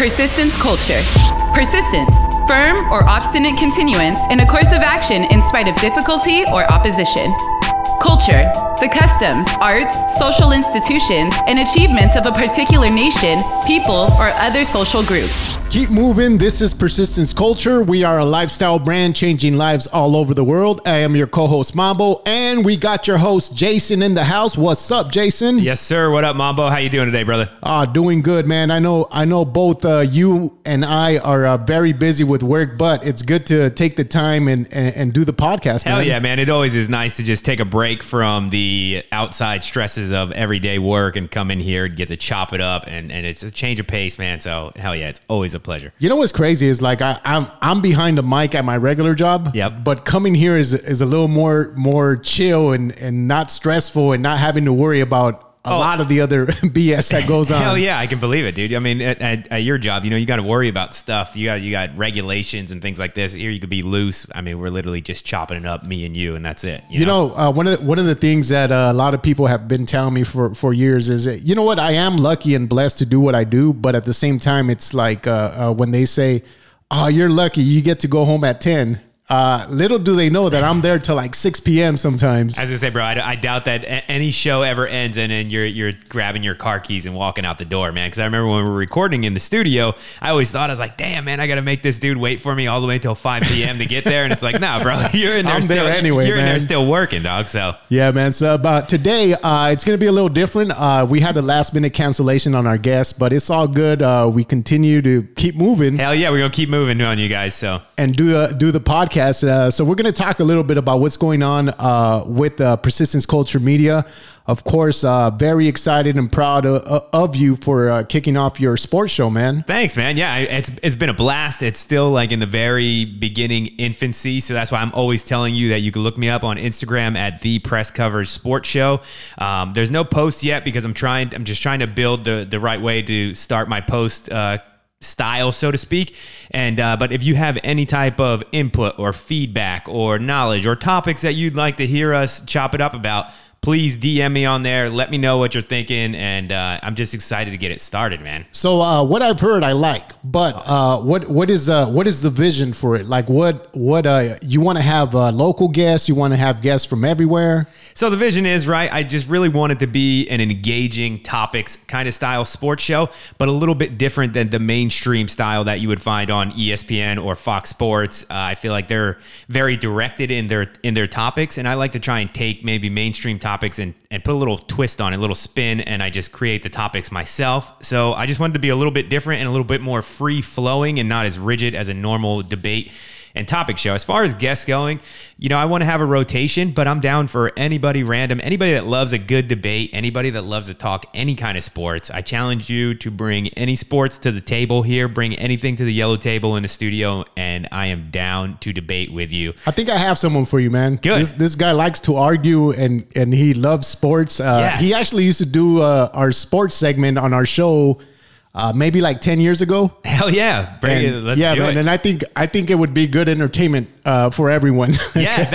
Persistence culture. Persistence, firm or obstinate continuance in a course of action in spite of difficulty or opposition. Culture, the customs, arts, social institutions, and achievements of a particular nation, people, or other social group. Keep moving. This is Persistence Culture. We are a lifestyle brand changing lives all over the world. I am your co host, Mambo, and we got your host, Jason, in the house. What's up, Jason? Yes, sir. What up, Mambo? How you doing today, brother? Ah, doing good, man. I know, I know both uh, you and I are uh, very busy with work, but it's good to take the time and, and, and do the podcast, Hell man. yeah, man. It always is nice to just take a break from the outside stresses of everyday work and come in here and get to chop it up. And, and it's a change of pace, man. So, hell yeah, it's always a pleasure. You know what's crazy is like I, I'm I'm behind the mic at my regular job. Yep. But coming here is is a little more more chill and and not stressful and not having to worry about a Oh. lot of the other BS that goes on. Hell yeah, I can believe it, dude. I mean, at, at, at your job, you know, you got to worry about stuff. You got you got regulations and things like this. Here, you could be loose. I mean, we're literally just chopping it up, me and you, and that's it. You know, uh, one of the, one of the things that uh, a lot of people have been telling me for, for years is, that, you know what, I am lucky and blessed to do what I do, but at the same time, it's like uh, uh, when they say, "Oh, you're lucky, you get to go home at 10. Uh, little do they know that I'm there till like 6 p.m. sometimes. As I say, bro, I, I doubt that a- any show ever ends and then you're you're grabbing your car keys and walking out the door, man. Because I remember when we were recording in the studio, I always thought I was like, damn, man, I got to make this dude wait for me all the way until 5 p.m. to get there, and it's like, nah, bro, you're in there I'm still there anyway, You're in there still working, dog. So Yeah, man. So about today, uh, it's gonna be a little different. Uh, we had a last minute cancellation on our guest, but it's all good. Uh, we continue to keep moving hell yeah, we're gonna keep moving on you guys. So and do uh, do the podcast. Uh, so we're gonna talk a little bit about what's going on uh, with uh, Persistence Culture Media. Of course, uh, very excited and proud of, of you for uh, kicking off your sports show, man. Thanks, man. Yeah, it's it's been a blast. It's still like in the very beginning infancy, so that's why I'm always telling you that you can look me up on Instagram at the Press Coverage Sports Show. Um, there's no post yet because I'm trying. I'm just trying to build the the right way to start my post. Style so to speak. And uh, but if you have any type of input or feedback or knowledge or topics that you'd like to hear us chop it up about please dm me on there let me know what you're thinking and uh, i'm just excited to get it started man So uh, what I've heard, I like, but uh, what what is uh, what is the vision for it? Like, what what uh, you want to have uh, local guests? You want to have guests from everywhere? So the vision is right. I just really want it to be an engaging topics kind of style sports show, but a little bit different than the mainstream style that you would find on ESPN or Fox Sports. Uh, I feel like they're very directed in their in their topics, and I like to try and take maybe mainstream topics and and put a little twist on it, a little spin, and I just create the topics myself. So I just wanted to be a little bit different and a little bit more free flowing and not as rigid as a normal debate and topic show. As far as guests going, you know, I want to have a rotation, but I'm down for anybody random, anybody that loves a good debate, anybody that loves to talk any kind of sports. I challenge you to bring any sports to the table here, bring anything to the yellow table in the studio, and I am down to debate with you. I think I have someone for you, man. Good. This, this guy likes to argue and and he loves sports. Uh, Yes. He actually used to do uh, our sports segment on our show, uh, maybe like ten years ago. Hell yeah. Bring it. Let's yeah, do man. it. And I think I think it would be good entertainment uh, for everyone. Yeah,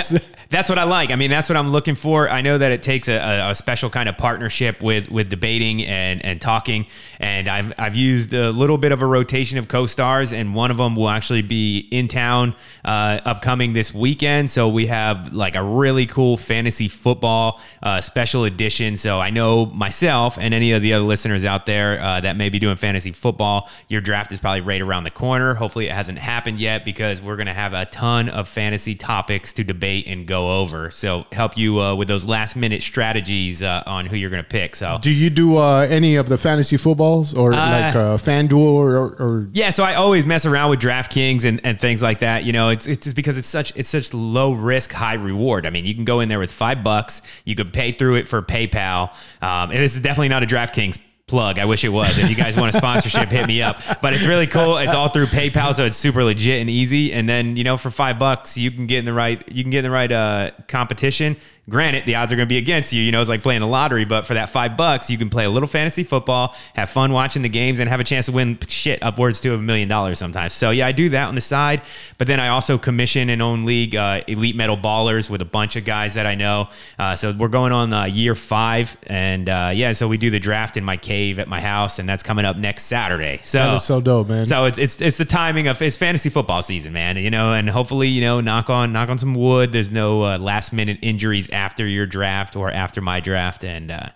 that's what I like. I mean, that's what I'm looking for. I know that it takes a, a, special kind of partnership with with debating and and talking. And I've I've used a little bit of a rotation of co-stars, and one of them will actually be in town uh, upcoming this weekend. So we have like a really cool fantasy football uh, special edition. So I know myself and any of the other listeners out there uh, that may be doing fantasy football, your draft is probably right around the corner. Hopefully, it hasn't happened yet because we're gonna have a ton of fantasy topics to debate and go over. So help you uh, with those last minute strategies uh, on who you're gonna pick. So. do you do uh, any of the fantasy footballs or like uh, FanDuel or, or, or Yeah, so I always mess around with DraftKings and, and things like that. You know, it's it's just because it's such it's such low risk, high reward. I mean, you can go in there with five bucks, you could pay through it for PayPal. Um, and this is definitely not a DraftKings plug. I wish it was. If you guys want a sponsorship, hit me up. But it's really cool. It's all through PayPal, so it's super legit and easy. And then you know, for five bucks, you can get in the right you can get in the right uh, competition. Granted, the odds are going to be against you. You know, it's like playing the lottery, but for that five bucks, you can play a little fantasy football, have fun watching the games, and have a chance to win shit upwards to a million dollars sometimes. So, yeah, I do that on the side. But then I also commission and own league uh, Elite Metal Ballers with a bunch of guys that I know. Uh, so, we're going on uh, year five. And uh, yeah, so we do the draft in my cave at my house, and that's coming up next Saturday. So, That is so dope, man. so it's it's it's the timing of it's fantasy football season, man. You know, and hopefully, you know, knock on knock on some wood. There's no uh, last minute injuries after your draft or after my draft, and uh,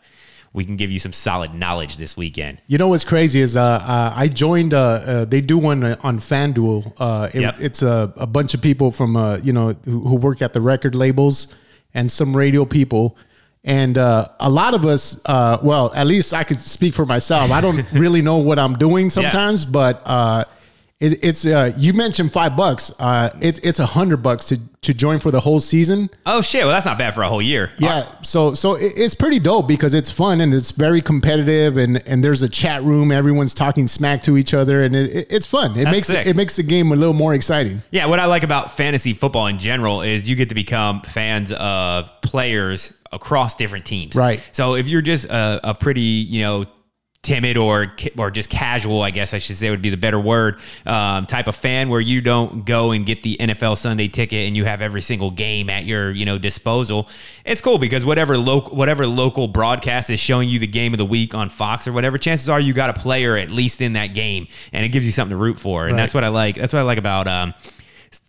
we can give you some solid knowledge this weekend. You know what's crazy is uh, uh, I joined. Uh, uh, they do one on FanDuel. Uh, it- Yep. It's a, a bunch of people from uh, you know who, who work at the record labels and some radio people. And uh, a lot of us, uh, well, at least I could speak for myself. I don't really know what I'm doing sometimes, but uh, it, it's uh, you mentioned five bucks. Uh, it's it's a hundred bucks to to join for the whole season. Oh shit! Well, that's not bad for a whole year. Yeah, so so it- it's pretty dope because it's fun and it's very competitive and and there's a chat room. Everyone's talking smack to each other and it, it- it's fun. It That's makes it, it makes the game a little more exciting. Yeah, what I like about fantasy football in general is you get to become fans of players across different teams. Right. So if you're just a, a pretty, you know, timid or or just casual, I guess I should say would be the better word, um, type of fan where you don't go and get the NFL Sunday ticket and you have every single game at your you know disposal. It's cool because whatever local whatever local broadcast is showing you the game of the week on Fox or whatever, chances are you got a player at least in that game, and it gives you something to root for, and Right. that's what I like. That's what I like about. Um,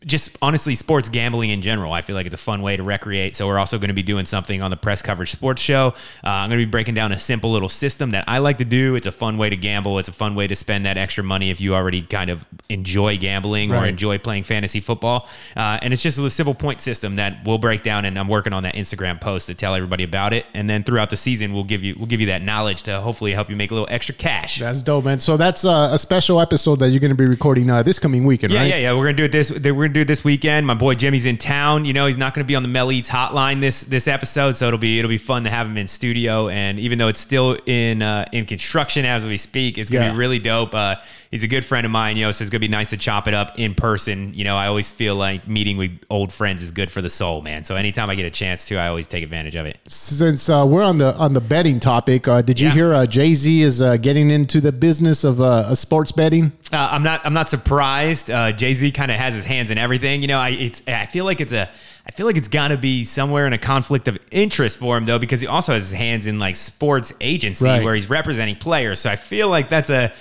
just honestly sports gambling in general i feel like it's a fun way to recreate so we're also going to be doing something on the press coverage sports show uh, i'm going to be breaking down a simple little system that i like to do it's a fun way to gamble it's a fun way to spend that extra money if you already kind of enjoy gambling or enjoy playing fantasy football uh, and it's just a simple point system that we'll break down and i'm working on that instagram post to tell everybody about it and then throughout the season we'll give you we'll give you that knowledge to hopefully help you make a little extra cash That's dope, man. So that's uh, a special episode that you're going to be recording uh, this coming weekend, Yeah, right? yeah, yeah. We're gonna do it this. We're gonna do this weekend. My boy Jimmy's in town. You know, he's not gonna be on the Mel Eats hotline this this episode, so it'll be it'll be fun to have him in studio. And even though it's still in uh, in construction as we speak, it's gonna Yeah. be really dope. Uh, he's a good friend of mine, you know, so it's gonna be nice to chop it up in person. You know, I always feel like meeting with old friends is good for the soul, man. So anytime I get a chance to, I always take advantage of it. Since uh, we're on the on the betting topic, uh, did you Yeah. hear uh, Jay Z is uh, getting into the business of uh, sports betting? Uh, I'm not. I'm not surprised. Uh, Jay Z kind of has his hands in everything. You know, I it's. I feel like it's a. I feel like it's got to be somewhere in a conflict of interest for him though, because he also has his hands in like sports agency Right. where he's representing players. So I feel like that's a.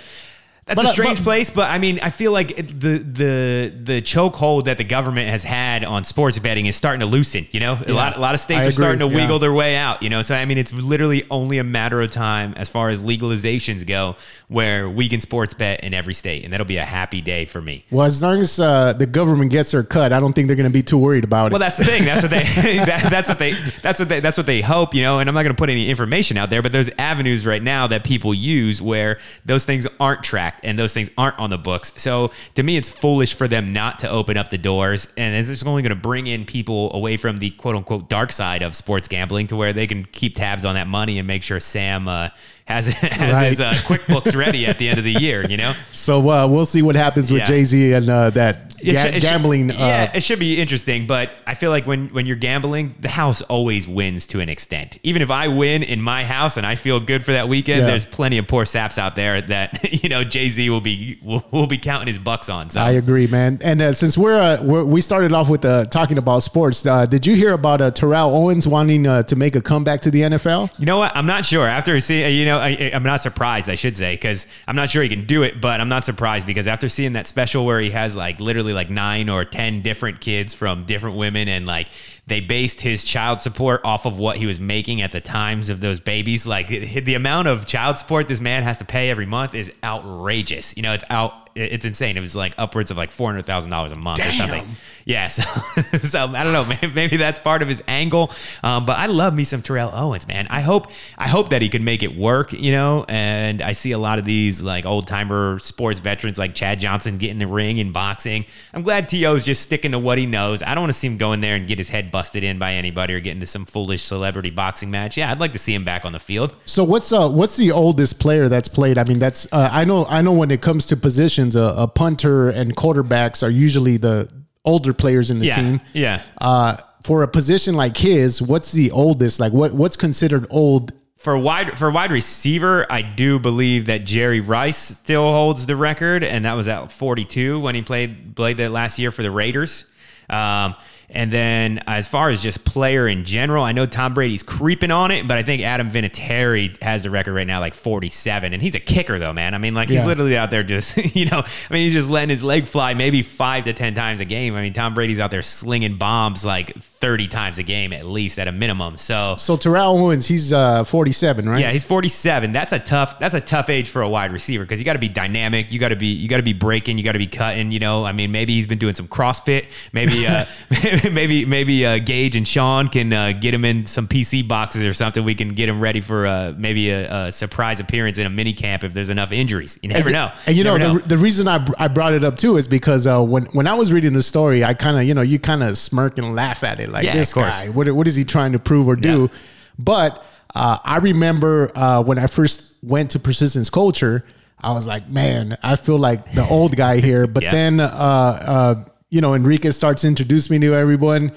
That's But, a uh, strange but- place, but I mean, I feel like it, the the the chokehold that the government has had on sports betting is starting to loosen. You know, a lot a lot of states I are agree, starting to yeah. wiggle their way out. You know, so I mean, it's literally only a matter of time as far as legalizations go, where we can sports bet in every state, and that'll be a happy day for me. Well, as long as uh, the government gets their cut, I don't think they're going to be too worried about it. Well, that's the thing. That's what they. that, that's what they. That's what they. That's what they hope. You know. And I'm not going to put any information out there, but there's avenues right now that people use where those things aren't tracked and those things aren't on the books. So to me, it's foolish for them not to open up the doors, and it's just only going to bring in people away from the quote unquote dark side of sports gambling to where they can keep tabs on that money and make sure Sam. Uh, has, has Right. his uh, QuickBooks ready at the end of the year, you know? so uh, we'll see what happens with Yeah. Jay Z and uh, that It ga- should- it should- gambling. uh, yeah, it should be interesting, but I feel like when when you're gambling, the house always wins to an extent. Even if I win in my house and I feel good for that weekend, Yeah. there's plenty of poor saps out there that you know Jay Z will be will, will be counting his bucks on. So I agree, man. And uh, since we're, uh, we're we started off with uh, talking about sports, uh, did you hear about uh, Terrell Owens wanting uh, to make a comeback to the NFL? You know what? I'm not sure. After seeing, you know, I, I'm not surprised. I should say because I'm not sure he can do it, but I'm not surprised because after seeing that special where he has like literally like nine or ten different kids from different women, and like they based his child support off of what he was making at the times of those babies. Like the amount of child support this man has to pay every month is outrageous. You know, it's out. It's insane. It was like upwards of like four hundred thousand dollars a month or something. Yeah, so, so I don't know. Maybe, maybe that's part of his angle. Um, but I love me some Terrell Owens, man. I hope I hope that he can make it work. You know, and I see a lot of these like old timer sports veterans like Chad Johnson get in the ring in boxing. I'm glad T.O. is just sticking to what he knows. I don't want to see him go in there and get his head busted in by anybody or get into some foolish celebrity boxing match. Yeah, I'd like to see him back on the field. So what's uh what's the oldest player that's played? I mean, that's uh, I know I know when it comes to positions, a, a punter and quarterbacks are usually the older players in the Yeah, team. yeah. Uh, for a position like his, what's the oldest? Like what what's considered old? For wide for wide receiver, I do believe that Jerry Rice still holds the record, and that was at 42 when he played played that last year for the Raiders. Um, and then as far as just player in general, I know Tom Brady's creeping on it, but I think Adam Vinatieri has the record right now like 47. And he's a kicker though, man. I mean, like he's Yeah. literally out there just, you know, I mean, he's just letting his leg fly maybe five to 10 times a game. I mean, Tom Brady's out there slinging bombs like 30 times a game at least at a minimum. So So Terrell Owens, he's uh 47, right? yeah, he's 47. That's a tough. That's a tough age for a wide receiver because you got to be dynamic. You got to be. You got to be breaking. You got to be cutting. You know, I mean, maybe he's been doing some CrossFit. Maybe, uh, maybe, maybe maybe uh, Gage and Sean can uh, get him in some PC boxes or something. We can get him ready for uh, maybe a, a surprise appearance in a mini camp if there's enough injuries. You never know. And you know, Never the, the reason I, I brought it up too is because uh, when when I was reading the story, I kind of you know you kind of smirk and laugh at it like Yeah, this guy. What what is he trying to prove or do? Yeah. But uh, I remember uh, when I first went to Persistence Culture, I was like, man, I feel like the old guy here. But Yeah. then uh, uh, you know Enrique starts to introduce me to everyone,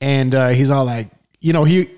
and uh, he's all like, you know he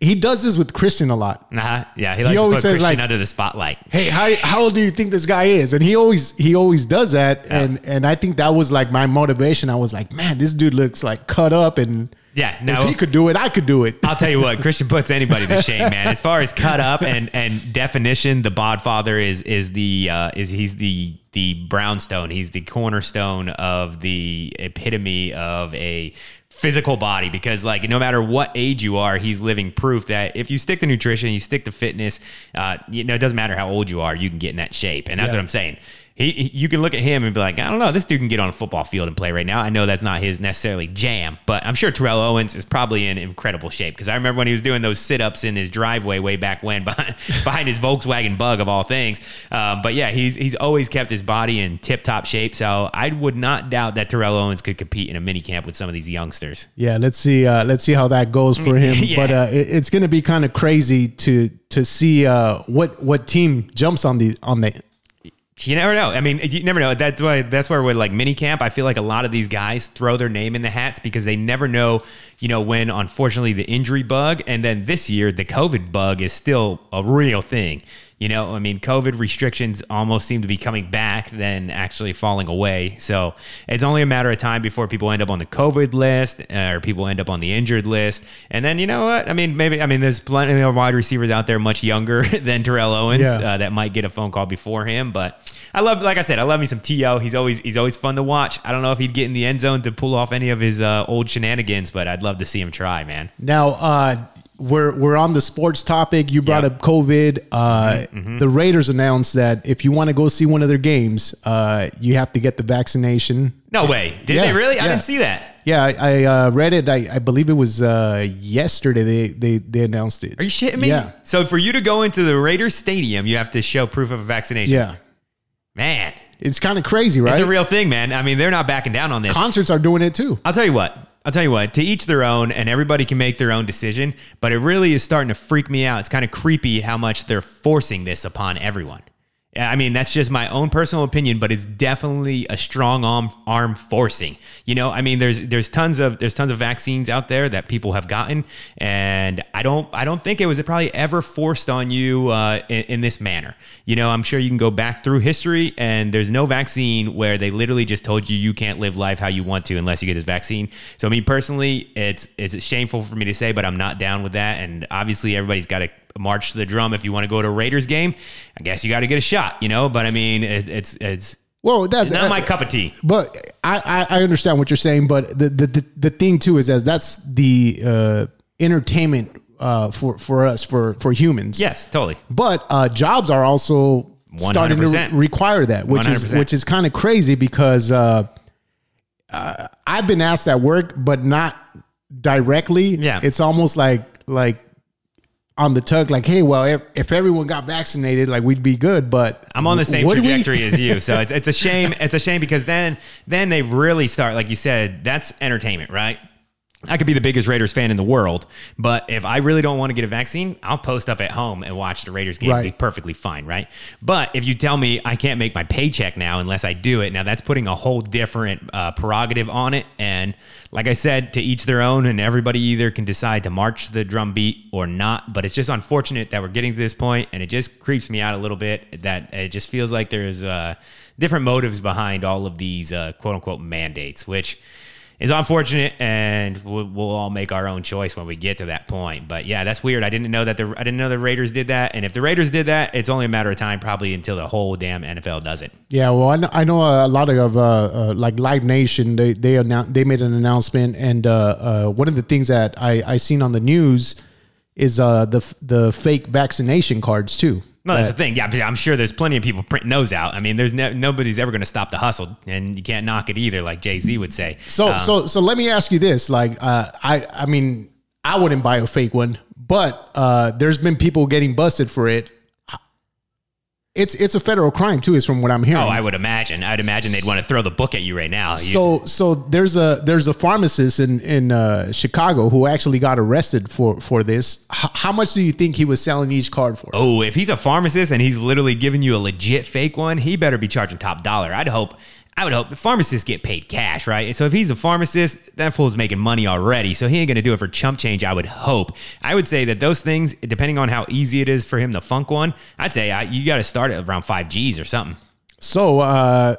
he does this with Christian a lot. uh Yeah, he likes to always put says, Christian like- under the spotlight. hey how, how old do you think this guy is and he always he always does that and and i think that was like my motivation i was like man this dude looks like cut up and Yeah, if no. he could do it i could do it I'll tell you what, Christian puts anybody to shame, man. As far as cut up and and definition, the Bodfather is is the uh, is he's the the brownstone. He's the cornerstone of the epitome of a physical body because like no matter what age you are he's living proof that if you stick to nutrition you stick to fitness uh, you know it doesn't matter how old you are you can get in that shape and that's Yeah. what i'm saying he, he- you can look at him and be like, I don't know, this dude can get on a football field and play right now. I know that's not his necessarily jam, but I'm sure Terrell Owens is probably in incredible shape because I remember when he was doing those sit ups in his driveway way back when behind, behind his Volkswagen Bug of all things. Um, but yeah, he's he's always kept his body in tip top shape. So I would not doubt that Terrell Owens could compete in a mini camp with some of these youngsters. yeah let's see uh let's see how that goes for him Yeah. but uh it, it's gonna be kind of crazy to to see uh what what team jumps on the on the You never know. I mean, you never know. That's why. That's where with like mini camp, I feel like a lot of these guys throw their name in the hats because they never know. You know, when unfortunately the injury bug, and then this year the COVID bug is still a real thing. You know, I mean, COVID restrictions almost seem to be coming back than actually falling away. So it's only a matter of time before people end up on the COVID list uh, or people end up on the injured list. And then you know what? I mean, maybe I mean, there's plenty of wide receivers out there much younger than Terrell Owens Yeah. uh, that might get a phone call before him. But I love, like I said, I love me some To. He's always he's always fun to watch. I don't know if he'd get in the end zone to pull off any of his uh, old shenanigans, but I'd love to see him try, man. Now, uh, we're we're on the sports topic. You brought Yep. up COVID. Uh, Mm-hmm, The Raiders announced that if you want to go see one of their games, uh, you have to get the vaccination. No way. Did Yeah, they really? I didn't see that. Yeah, I, I uh, read it. I, I believe it was uh, yesterday. They, they they announced it. Are you shitting me? Yeah. So for you to go into the Raiders stadium, you have to show proof of a vaccination. Yeah, Man, it's kind of crazy, right? it's a real thing, man. I mean, they're not backing down on this. Concerts are doing it too. I'll tell you what. I'll tell you what. To each their own, and everybody can make their own decision. But it really is starting to freak me out. It's kind of creepy how much they're forcing this upon everyone. I mean, that's just my own personal opinion, but it's definitely a strong arm, arm forcing. You know, I mean, there's there's tons of there's tons of vaccines out there that people have gotten, and I don't I don't think it was probably ever forced on you uh, in, in this manner. You know, I'm sure you can go back through history, and there's no vaccine where they literally just told you you can't live life how you want to unless you get this vaccine. So, I mean, personally, it's it's shameful for me to say, but I'm not down with that. And obviously, everybody's got to march to the drum if you want to go to a Raiders game. I guess you got to get a shot, you know. But I mean, it, it's it's Well, that, not my cup of tea. But I, I, I understand what you're saying, but the, the, the, the thing too is as that's the uh, entertainment uh, for, for us, for, for humans. Yes, totally. But uh, jobs are also starting to re- require that, which is 100%. which is kind of crazy because uh, uh, I've been asked at work, but not directly. Yeah. it's almost like like on the tug, like, hey, well, if, if everyone got vaccinated, like we'd be good. But I'm on the same what do we- trajectory as you, so it's, it's a shame. It's a shame because then then they really start, like you said, that's entertainment, right? I could be the biggest Raiders fan in the world, but if I really don't want to get a vaccine, I'll post up at home and watch the Raiders game. Right. Be perfectly fine, right? But if you tell me I can't make my paycheck now unless I do it, now that's putting a whole different uh, prerogative on it. And like I said, to each their own, and everybody either can decide to march the drum beat or not. But it's just unfortunate that we're getting to this point, and it just creeps me out a little bit. That it just feels like there's uh, different motives behind all of these uh, quote unquote mandates, which is unfortunate, and we'll, we'll all make our own choice when we get to that point. But yeah, that's weird. I didn't know that the I didn't know the Raiders did that, and if the Raiders did that, it's only a matter of time, probably until the whole damn NFL does it. Yeah, well, I know, I know a lot of uh, uh, like Live Nation. They they announced they made an announcement, and uh, uh, one of the things that I I seen on the news is uh, the the fake vaccination cards too. No, that's the thing. Yeah, I'm sure there's plenty of people printing those out. I mean, there's no, nobody's ever going to stop the hustle, and you can't knock it either, like Jay Z would say. So Um, so so let me ask you this: like, uh, I I mean, I wouldn't buy a fake one, but uh, there's been people getting busted for it. It's it's a federal crime too, is from what I'm hearing. oh, I would imagine. I'd imagine they'd want to throw the book at you right now. You- So so there's a there's a pharmacist in in uh, Chicago who actually got arrested for for this. H- how much do you think he was selling each card for? Oh, if he's a pharmacist and he's literally giving you a legit fake one, he better be charging top dollar. I'd hope. I would hope the pharmacists get paid cash, right? So if he's a pharmacist, that fool's making money already. So he ain't gonna do it for chump change. I would hope. I would say that those things, depending on how easy it is for him to funk one, I'd say I, you got to start at around five G's or something. So, uh,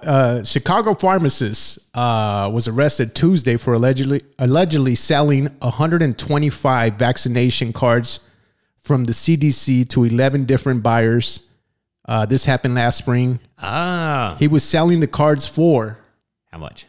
uh, Chicago pharmacist uh, was arrested Tuesday for allegedly allegedly selling 125 vaccination cards from the CDC to 11 different buyers. Uh, this happened last spring. Ah, He was selling the cards for how much?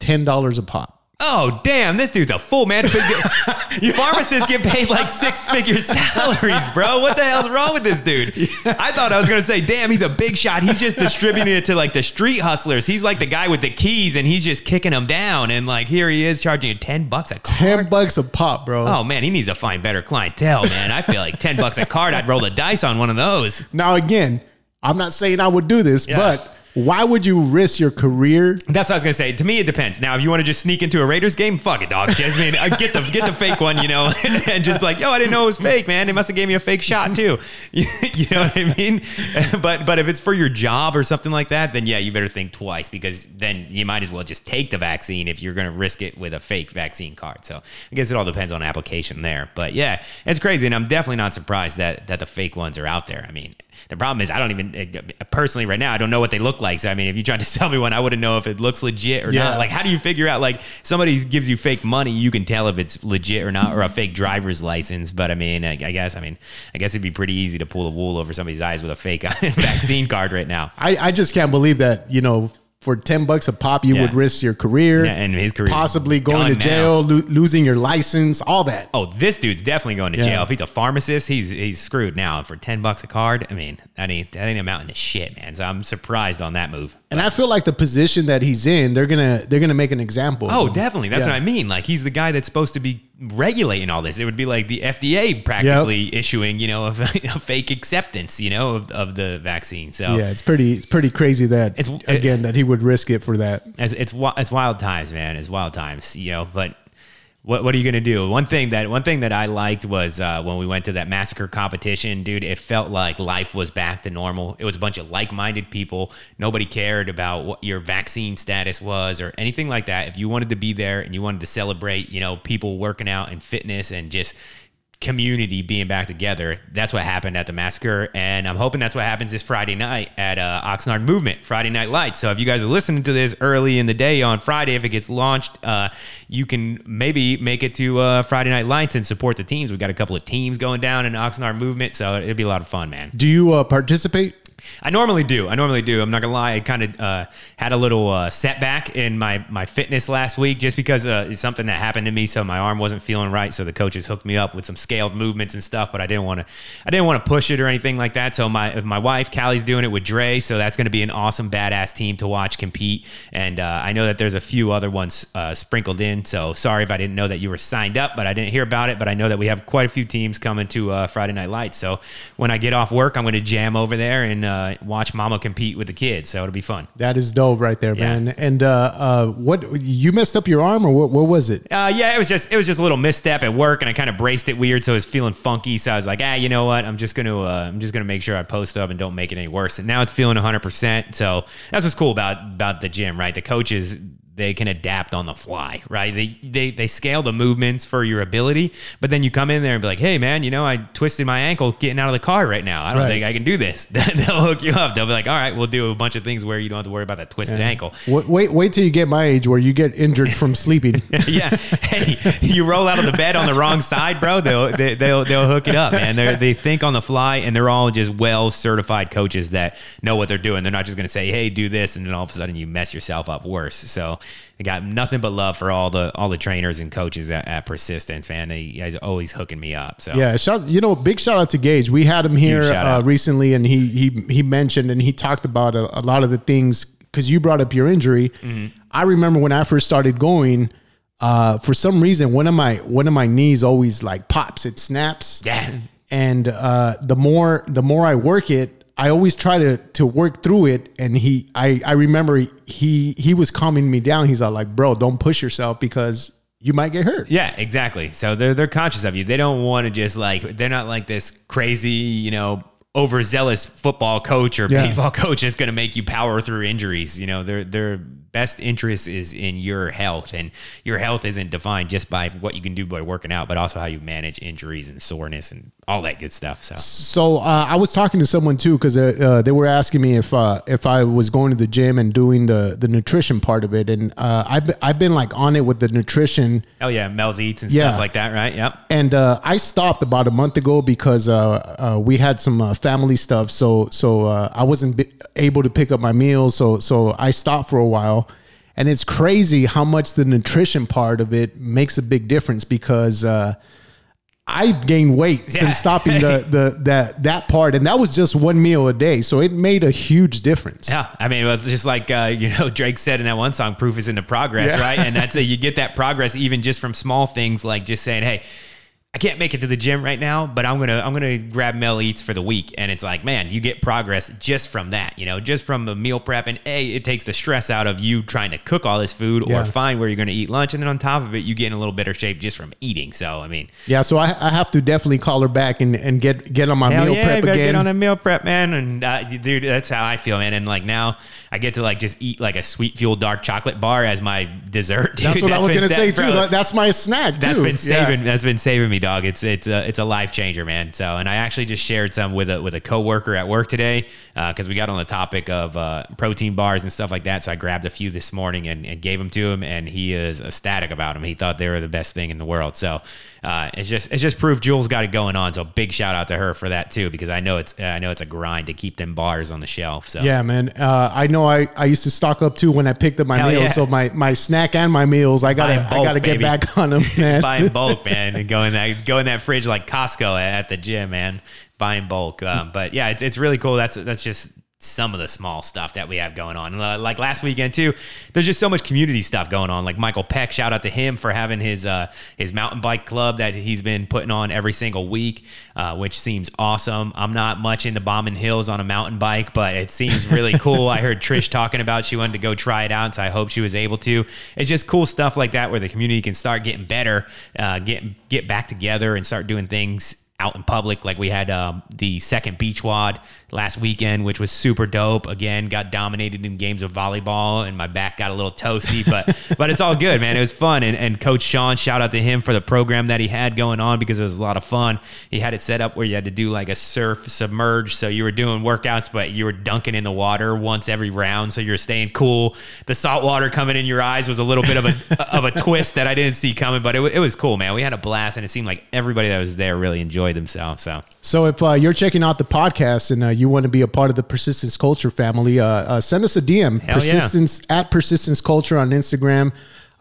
ten dollars a pop. Oh, damn, this dude's a fool, man. Pharmacists get paid like six figure salaries, bro. What the hell's wrong with this dude? I thought I was going to say, damn, he's a big shot. He's just distributing it to like the street hustlers. He's like the guy with the keys and he's just kicking them down. And like, here he is charging you 10 bucks a card. Ten bucks a pop, bro. Oh, man, he needs to find better clientele, man. I feel like 10 bucks a card, I'd roll the dice on one of those. Now again, I'm not saying I would do this, Yeah. but why would you risk your career? That's what I was gonna say. To me, it depends. Now, if you want to just sneak into a Raiders game, fuck it, dog. Just, I mean, uh, get the get the fake one, you know, and, just be like, yo, I didn't know it was fake, man. They must have gave me a fake shot too. you know what I mean? But but if it's for your job or something like that, then yeah, you better think twice because then you might as well just take the vaccine if you're gonna risk it with a fake vaccine card. So I guess it all depends on application there. But yeah, it's crazy, and I'm definitely not surprised that that the fake ones are out there. I mean. The problem is, I don't even uh, personally right now. I don't know what they look like. So I mean, if you tried to sell me one, I wouldn't know if it looks legit or Yeah. not. Like, how do you figure out? Like, somebody gives you fake money, you can tell if it's legit or not, or a fake driver's license. But I mean, I, I guess, I mean, I guess it'd be pretty easy to pull the wool over somebody's eyes with a fake vaccine card right now. I, I just can't believe that, you know, for 10 bucks a pop, you Yeah. would risk your career. Yeah, and his career Possibly going to jail, lo- losing your license, all that. Oh, this dude's definitely going to Yeah. jail. If he's a pharmacist, he's he's screwed now. And for ten bucks a card, I mean, that ain't that ain't amounting to shit, man. So I'm surprised on that move. And I feel like the position that he's in, they're gonna they're gonna make an example. Oh, definitely. That's what I mean. Like he's the guy that's supposed to be regulating all this. It would be like the FDA practically issuing, you know, a, a fake acceptance, you know, of, of the vaccine. So Yeah, it's pretty it's pretty crazy that It's- again that he would risk it for that. it's it's it's wild times, man. It's wild times, you know. But what what are you gonna do? One thing that one thing that I liked was uh, when we went to that massacre competition, dude. It felt like life was back to normal. It was a bunch of like minded people. Nobody cared about what your vaccine status was or anything like that. If you wanted to be there and you wanted to celebrate, you know, people working out and fitness and just community being back together. That's what happened at the massacre, and I'm hoping that's what happens this Friday night at uh, Oxnard Movement Friday Night Lights. So if you guys are listening to this early in the day on Friday, if it gets launched, uh, you can maybe make it to uh, Friday Night Lights and support the teams. We've got a couple of teams going down in Oxnard Movement, so it'd be a lot of fun, man. Do you uh, participate? I normally do. I normally do. I'm not gonna lie. I kind of uh, had a little uh, setback in my my fitness last week just because uh, something that happened to me. So my arm wasn't feeling right. So the coaches hooked me up with some scaled movements and stuff. But I didn't want to. I didn't want to push it or anything like that. So my my wife Callie's doing it with Dre. So that's gonna be an awesome badass team to watch compete. And uh, I know that there's a few other ones uh, sprinkled in. So sorry if I didn't know that you were signed up, but I didn't hear about it. But I know that we have quite a few teams coming to uh, Friday Night Lights. So when I get off work, I'm gonna jam over there and. Uh, watch Mama compete with the kids. So it'll be fun. That is dope right there, Yeah. man. And uh, uh, what you messed up your arm or what? What was it? Uh, yeah, it was just it was just a little misstep at work, and I kind of braced it weird, so it was feeling funky. So I was like, ah, you know what? I'm just gonna uh, I'm just gonna make sure I post up and don't make it any worse. And now it's feeling 100. percent So that's what's cool about about the gym, right? The coaches they can adapt on the fly, right? They they they scale the movements for your ability, but then you come in there and be like, hey man, you know I twisted my ankle getting out of the car right now. I don't Right. think I can do this. They'll hook you up. They'll be like, all right, we'll do a bunch of things where you don't have to worry about that twisted ankle. Wait, wait, wait till you get my age where you get injured from sleeping. yeah. Hey, you roll out of the bed on the wrong side, bro. They'll they, they'll they'll hook it up, man. They they think on the fly, and they're all just well certified coaches that know what they're doing. They're not just going to say, "Hey, do this," and then all of a sudden you mess yourself up worse. So I got nothing but love for all the all the trainers and coaches at, at Persistence, man. Guys are always hooking me up. So Yeah, shout, you know, big shout out to Gage. We had him here uh, recently, and he he he mentioned and he talked about a, a lot of the things because you brought up your injury. Mm-hmm. I remember when I first started going. Uh, for some reason, one of my one of my knees always like pops. It snaps. Yeah. And uh, the more the more I work it, I always try to to work through it. And he, I I remember he he was calming me down. He's all like, "Bro, don't push yourself because you might get hurt." Yeah, exactly. So they're they're conscious of you. They don't want to just like they're not like this crazy, you know, overzealous football coach or Yeah. baseball coach that's going to make you power through injuries. You know, their their best interest is in your health, and your health isn't defined just by what you can do by working out, but also how you manage injuries and soreness and all that good stuff. So So uh, I was talking to someone too because uh, uh, they were asking me if uh, if I was going to the gym and doing the the nutrition part of it, and uh, I've been, I've been like on it with the nutrition, hell yeah, Mel's eats and Yeah. stuff like that, right? Yep. and uh, I stopped about a month ago because uh, uh, we had some uh, family stuff, so so uh, I wasn't bi- able to pick up my meals, so so I stopped for a while. And it's crazy how much the nutrition part of it makes a big difference because uh, I've gained weight Yeah. since stopping the, the that that part, and that was just one meal a day, so it made a huge difference. Yeah, I mean, it's just like uh, you know Drake said in that one song, "Proof is in the progress," Yeah. right? And that's a, you get that progress even just from small things like just saying, "Hey, I can't make it to the gym right now, but I'm gonna I'm gonna grab Mel Eats for the week," and it's like, man, you get progress just from that, you know, just from the meal prep, and a it takes the stress out of you trying to cook all this food Yeah. or find where you're gonna eat lunch, and then on top of it, you get in a little better shape just from eating. So, I mean, Yeah, so I, I have to definitely call her back and, and get get on my meal yeah, prep again. Get on a meal prep, man, and uh, dude, that's how I feel, man. And like now, I get to like just eat like a sweet fuel dark chocolate bar as my dessert. Dude. That's what I was gonna that- say too. That- That's my snack too. That's been Yeah. saving. That's been saving me, dog. It's it's a it's a life changer, man. So, and I actually just shared some with a with a coworker at work today because we got on the topic of uh, protein bars and stuff like that. So I grabbed a few this morning and, and gave them to him, and he is ecstatic about them. He thought they were the best thing in the world. So uh, it's just it's just proof Jules got it going on. So big shout out to her for that too, because I know it's I know it's a grind to keep them bars on the shelf. So Yeah, man. Uh, I know. I, I used to stock up too when I picked up my Hell meals. yeah. So my, my snack and my meals, I gotta bulk, I gotta get back on them, man. buy in bulk, man, and go in that go in that fridge like Costco at the gym, man. Buy in bulk. Um, but yeah, it's, it's really cool. That's that's just some of the small stuff that we have going on. Uh, Like last weekend too, there's just so much community stuff going on. Like Michael Peck, shout out to him for having his uh, his mountain bike club that he's been putting on every single week, uh, which seems awesome. I'm not much into bombing hills on a mountain bike, but it seems really cool. I heard Trish talking about she wanted to go try it out, so I hope she was able to. It's just cool stuff like that where the community can start getting better, uh, get get back together, and start doing things out in public. Like we had um, the second beach WOD last weekend, which was super dope. Again, got dominated in games of volleyball, and my back got a little toasty, but but it's all good, man. It was fun, and, and Coach Sean, shout out to him for the program that he had going on because it was a lot of fun. He had it set up where you had to do like a surf submerge, so you were doing workouts, but you were dunking in the water once every round, so you're staying cool. The salt water coming in your eyes was a little bit of a of a twist that I didn't see coming, but it, it was cool, man. We had a blast, and it seemed like everybody that was there really enjoyed themselves. So So if uh, you're checking out the podcast and uh, you want to be a part of the Persistence Culture family, uh, uh, send us a DM. Hell yeah. persistence at Persistence Culture on Instagram.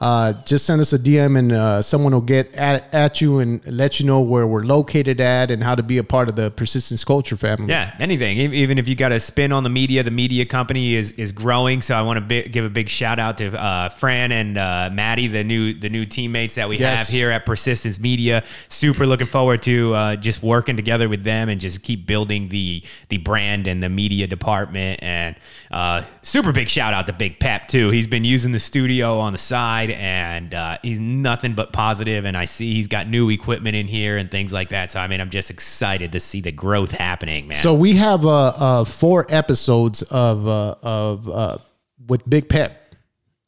Uh, just send us a DM and uh, someone will get at, at you and let you know where we're located at and how to be a part of the persistence culture family. Yeah, anything. Even if you got a spin on the media, the media company is is growing. So I want to bi- give a big shout out to uh, Fran and uh, Maddie, the new the new teammates that we Yes. have here at Persistence Media. Super looking forward to uh, just working together with them and just keep building the the brand and the media department. And uh, super big shout out to Big Pep too. He's been using the studio on the side and uh, he's nothing but. And I see he's got new equipment in here and things like that. So I mean, I'm just excited to see the growth happening, man. So we have uh, uh, four episodes of uh, of uh, with Big Pep.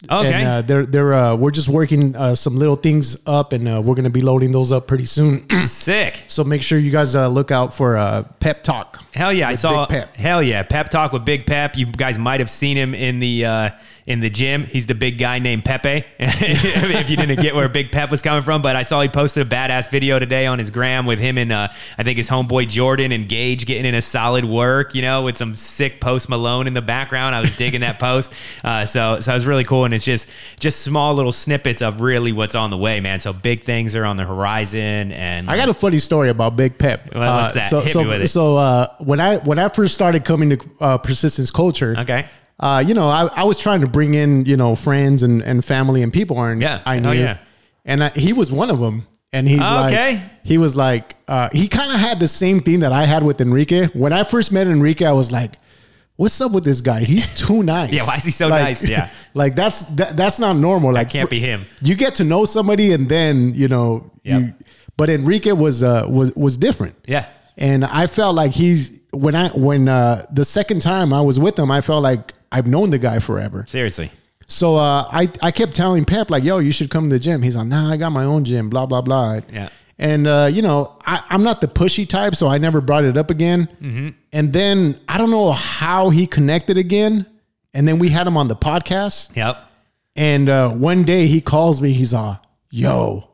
okay. And uh, they're they're uh, we're just working uh, some little things up, and uh, we're gonna be loading those up pretty soon. Sick. so make sure you guys uh, look out for uh, Pep Talk. Hell yeah, I saw. Hell yeah, Pep talk with Big Pep. You guys might have seen him in the uh, in the gym. He's the big guy named Pepe. if you didn't get where Big Pep was coming from, but I saw he posted a badass video today on his gram with him and uh, I think his homeboy Jordan and Gage getting in a solid work. You know, with some sick Post Malone in the background. I was digging that post. Uh, so so it was really cool, and it's just just small little snippets of really what's on the way, man. So big things are on the horizon, and I got a funny story about Big Pep. Well, what's Uh, that? So Hit so me with it. so uh, when I when I first started coming to uh, persistence culture, okay. Uh, you know, I, I was trying to bring in, you know, friends and, and family and people I, Yeah. I Oh, knew. yeah. And I, he was one of them. And he's Okay. like, he was like, uh, he kind of had the same thing that I had with Enrique. When I first met Enrique, I was like, what's up with this guy? He's too nice. Yeah, why is he so Like- nice? Yeah. Like that's, that, that's not normal. Like can't be him. You get to know somebody and then, you know, Yep. you, but Enrique was, uh, was, was different. Yeah. And I felt like he's when I when uh the second time I was with him, I felt like I've known the guy forever. Seriously. So uh I I kept telling Pep like, yo, you should come to the gym. He's like, nah, I got my own gym, blah, blah, blah. Yeah. And uh, you know, I, I'm not the pushy type, so I never brought it up again. Mm-hmm. And then I don't know how he connected again. And then we had him on the podcast. Yep. And uh, one day he calls me, he's uh, yo,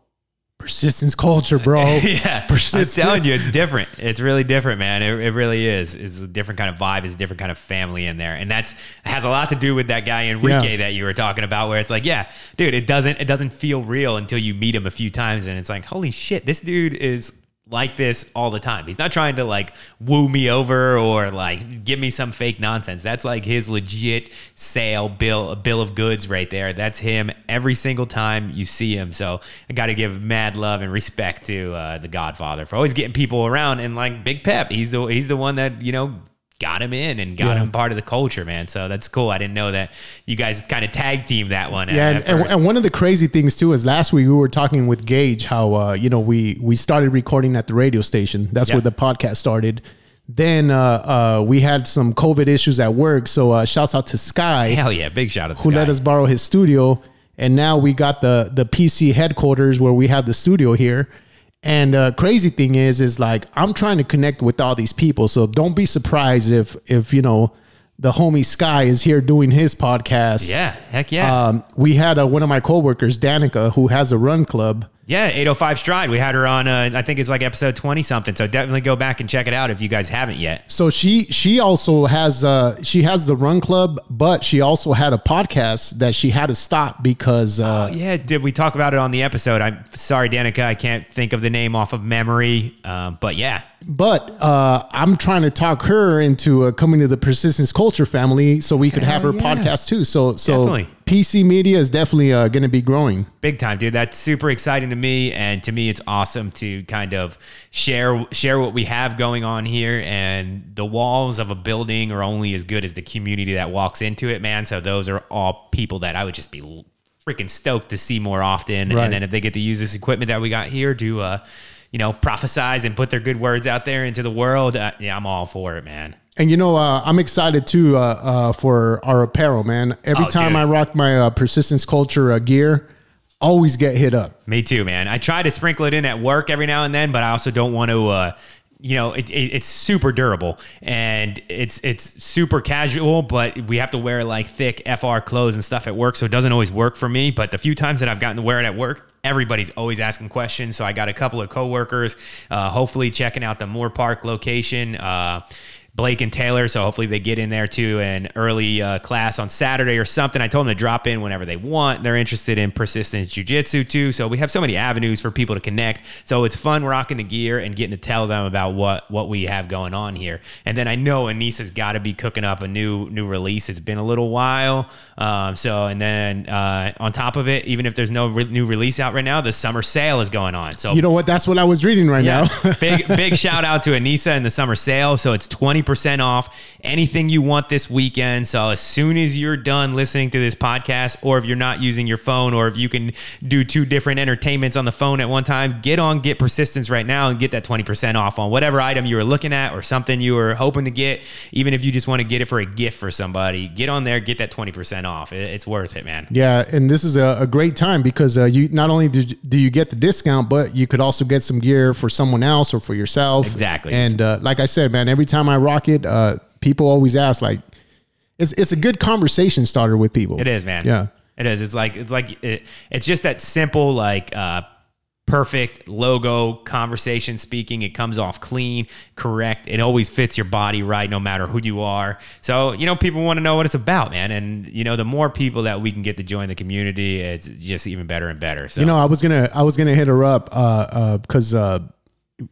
persistence culture, bro. Yeah, I'm telling you, it's different. It's really different, man. It, it really is. It's a different kind of vibe. It's a different kind of family in there, and that's has a lot to do with that guy Enrique Yeah. that you were talking about. Where it's like, yeah, dude, it doesn't it doesn't feel real until you meet him a few times, and it's like, holy shit, this dude is like this all the time. He's not trying to like woo me over or like give me some fake nonsense. That's like his legit sale bill, bill of goods right there. That's him every single time you see him. So I got to give mad love and respect to uh, the Godfather for always getting people around and like Big Pep. He's the he's the one that you know got him in and got Yeah. him part of the culture, man. So that's cool. I didn't know that you guys kind of tag team that one. Yeah, at, and, at and, one of the crazy things too is last week we were talking with Gage how uh, you know we we started recording at the radio station. That's Yeah. where the podcast started. Then uh, uh, we had some COVID issues at work, so uh, shouts out to Sky Hell yeah, big shout out to who Sky. let us borrow his studio, and now we got the the PC headquarters where we have the studio here. And uh, crazy thing is, is like I'm trying to connect with all these people, so don't be surprised if if you know the homie Sky is here doing his podcast. Yeah, heck yeah. Um, we had uh, one of my coworkers, Danica, who has a run club. Yeah, 805 Stride. We had her on, uh, I think it's like episode 20 something. So definitely go back and check it out if you guys haven't yet. So she she also has uh she has the run club, but she also had a podcast that she had to stop because uh, Yeah, did we talk about it on the episode? I'm sorry, Danica. I can't think of the name off of memory. Um, but yeah, but uh, I'm trying to talk her into uh, coming to the persistence culture family so we could have her yeah. podcast too. So so Definitely. PC media is definitely uh, going to be growing. big time, dude. That's super exciting to me. And to me, it's awesome to kind of share share what we have going on here. And the walls of a building are only as good as the community that walks into it, man. So those are all people that I would just be freaking stoked to see more often. Right. And then if they get to use this equipment that we got here to, uh, you know, prophesize and put their good words out there into the world, uh, yeah, I'm all for it, man. And you know, uh, I'm excited too uh, uh, for our apparel, man. Every Oh, time dude. I rock my uh, persistence culture uh, gear, always get hit up. Me too, man. I try to sprinkle it in at work every now and then, but I also don't want to. Uh, you know, it, it, it's super durable and it's it's super casual, but we have to wear like thick FR clothes and stuff at work, so it doesn't always work for me. But the few times that I've gotten to wear it at work, everybody's always asking questions. So I got a couple of coworkers, uh, hopefully checking out the Moorpark location. Uh, Blake and Taylor. So hopefully they get in there to an early uh, class on Saturday or something. I told them to drop in whenever they want. They're interested in persistence jiu-jitsu too. So we have so many avenues for people to connect. So it's fun rocking the gear and getting to tell them about what what we have going on here. And then I know Anissa's got to be cooking up a new new release. It's been a little while. Um, so and then uh, on top of it, even if there's no re- new release out right now, the summer sale is going on. So You know what? That's what I was reading right yeah. now. big big shout out to Anissa and the summer sale. So it's 20% off anything you want this weekend. So as soon as you're done listening to this podcast, or if you're not using your phone, or if you can do two different entertainments on the phone at one time, get on Get Persistence right now and get that 20% off on whatever item you were looking at or something you were hoping to get. Even if you just want to get it for a gift for somebody, get on there, get that 20% off. It's worth it, man. Yeah, and this is a, a great time because uh, you not only do, do you get the discount, but you could also get some gear for someone else or for yourself. Exactly. And uh, like I said, man, every time I rock it, uh, people always ask like, it's it's a good conversation starter with people. It is, man. Yeah. It is. It's like it's like it, it's just that simple, like uh, perfect logo conversation speaking. It comes off clean, correct. It always fits your body right, no matter who you are. So you know, people want to know what it's about, man. And you know, the more people that we can get to join the community, it's just even better and better. So You know, I was gonna I was gonna hit her up uh because uh,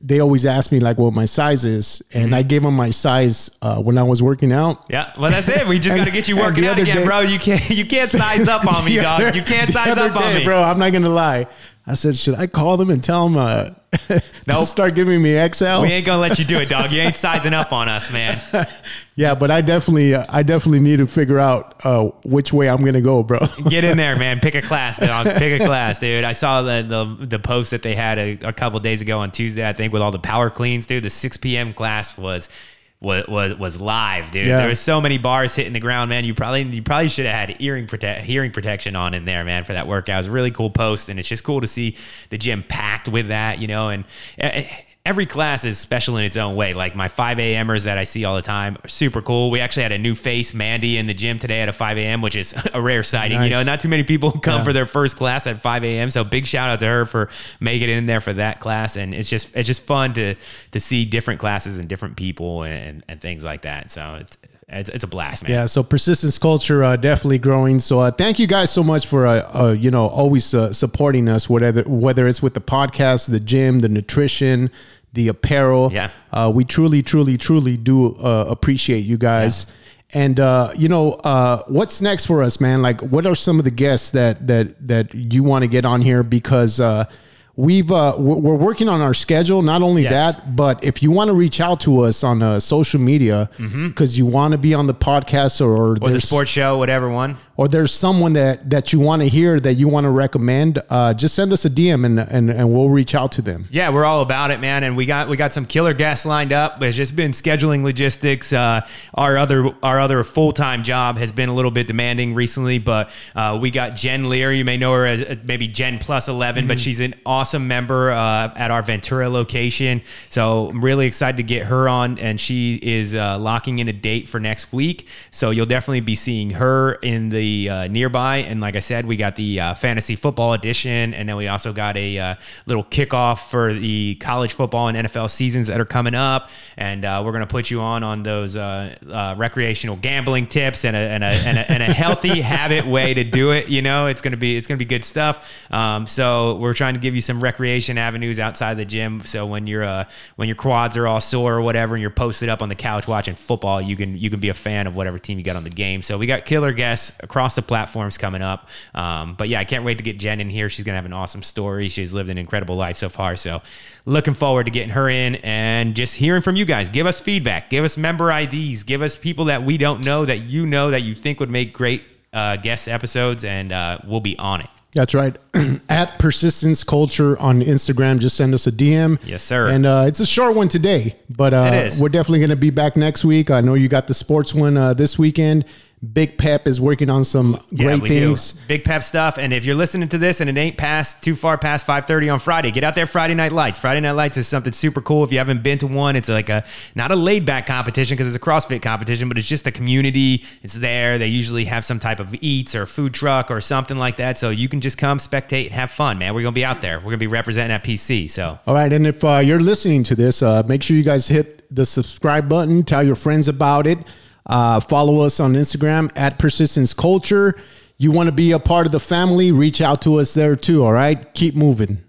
they always ask me like what my size is, and Mm-hmm. I gave them my size uh, when I was working out. yeah, well, that's it. We just got to get you working out again, day- bro. You can't, you can't size up on me, dog. other- You can't size up on me, bro. I'm not gonna lie. I said, should I call them and tell them uh, Nope. to start giving me XL? We ain't gonna let you do it, dog. You ain't sizing up on us, man. Yeah, but I definitely, uh, I definitely need to figure out uh, which way I'm gonna go, bro. Get in there, man. Pick a class, dog. Pick a class, dude. I saw the the, the post that they had a, a couple days ago on Tuesday, I think, with all the power cleans, dude. The 6 p.m. class was was was, was live, dude. Yeah. There was so many bars hitting the ground, man. You probably you probably should have had hearing protect hearing protection on in there, man, for that workout. It was a really cool post, and it's just cool to see the gym packed with that, you know, and. Eh, eh, every class is special in its own way. Like my 5 a.m.ers that I see all the time are super cool. We actually had a new face, Mandy, in the gym today at a 5 a.m., which is a rare sighting. You know, not too many people come Yeah. for their first class at 5 a.m. So big shout out to her for making it in there for that class. And it's just it's just fun to to see different classes and different people and, and things like that. So it's it's, it's a blast, man. Yeah, so persistence culture uh, definitely growing. So uh, thank you guys so much for uh, uh, you know always uh, supporting us, whether whether it's with the podcast, the gym, the nutrition, the apparel. Yeah. uh, we truly, truly, truly do uh, appreciate you guys. And uh, you know uh, what's next for us, man? Like, what are some of the guests that that that you want to get on here? Because uh, we've uh, we're working on our schedule. Not only Yes. that, but if you want to reach out to us on uh, social media because you want to be on the podcast or, Or the sports show, whatever one. or there's someone that that you want to hear that you want to recommend, uh, just send us a DM and, and and we'll reach out to them. Yeah, we're all about it, man. And we got we got some killer guests lined up. It's just been scheduling logistics. Uh, our other our other full time job has been a little bit demanding recently, but uh, we got Jen Lear. You may know her as uh, maybe Jen plus 11 but she's an awesome member uh, at our Ventura location. So I'm really excited to get her on, and she is uh, locking in a date for next week. So you'll definitely be seeing her in the uh, nearby. And like I said, we got the uh, fantasy football edition, and then we also got a uh, little kickoff for the college football and NFL seasons that are coming up. And uh, we're gonna put you on on those recreational gambling tips and a, and a, and a, and a healthy habit way to do it. You know, it's gonna be it's gonna be good stuff. Um, so we're trying to give you some recreation avenues outside the gym. So when you're uh, when your quads are all sore or whatever, and you're posted up on the couch watching football, you can you can be a fan of whatever team you got on the game. So we got killer guests across the platforms coming up. Um, but yeah, I can't wait to get Jen in here. She's gonna have an awesome story. She's lived an incredible life so far. So looking forward to getting her in and just hearing from you guys. Give us feedback. Give us member IDs. Give us people that we don't know that you know that you think would make great uh, guest episodes, and uh, we'll be on it. That's right. At persistence culture on Instagram, just send us a DM. Yes, sir. And uh, it's a short one today, but uh, we're definitely going to be back next week. I know you got the sports one uh, this weekend. Big Pep is working on some great we things. do. Big pep stuff. And if you're listening to this and it ain't past too far past 5:30 on Friday, get out there Friday Night Lights. Friday Night Lights is something super cool. If you haven't been to one, it's like a not a laid back competition because it's a CrossFit competition, but it's just a community. It's there. They usually have some type of eats or food truck or something like that. So you can just come spectate and have fun, man. We're gonna be out there. We're gonna be representing at PC. So All right, and if uh, you're listening to this, uh, make sure you guys hit the subscribe button. Tell your friends about it. Uh, follow us on Instagram at Persistence Culture. You want to be a part of the family? Reach out to us there too. All right, keep moving.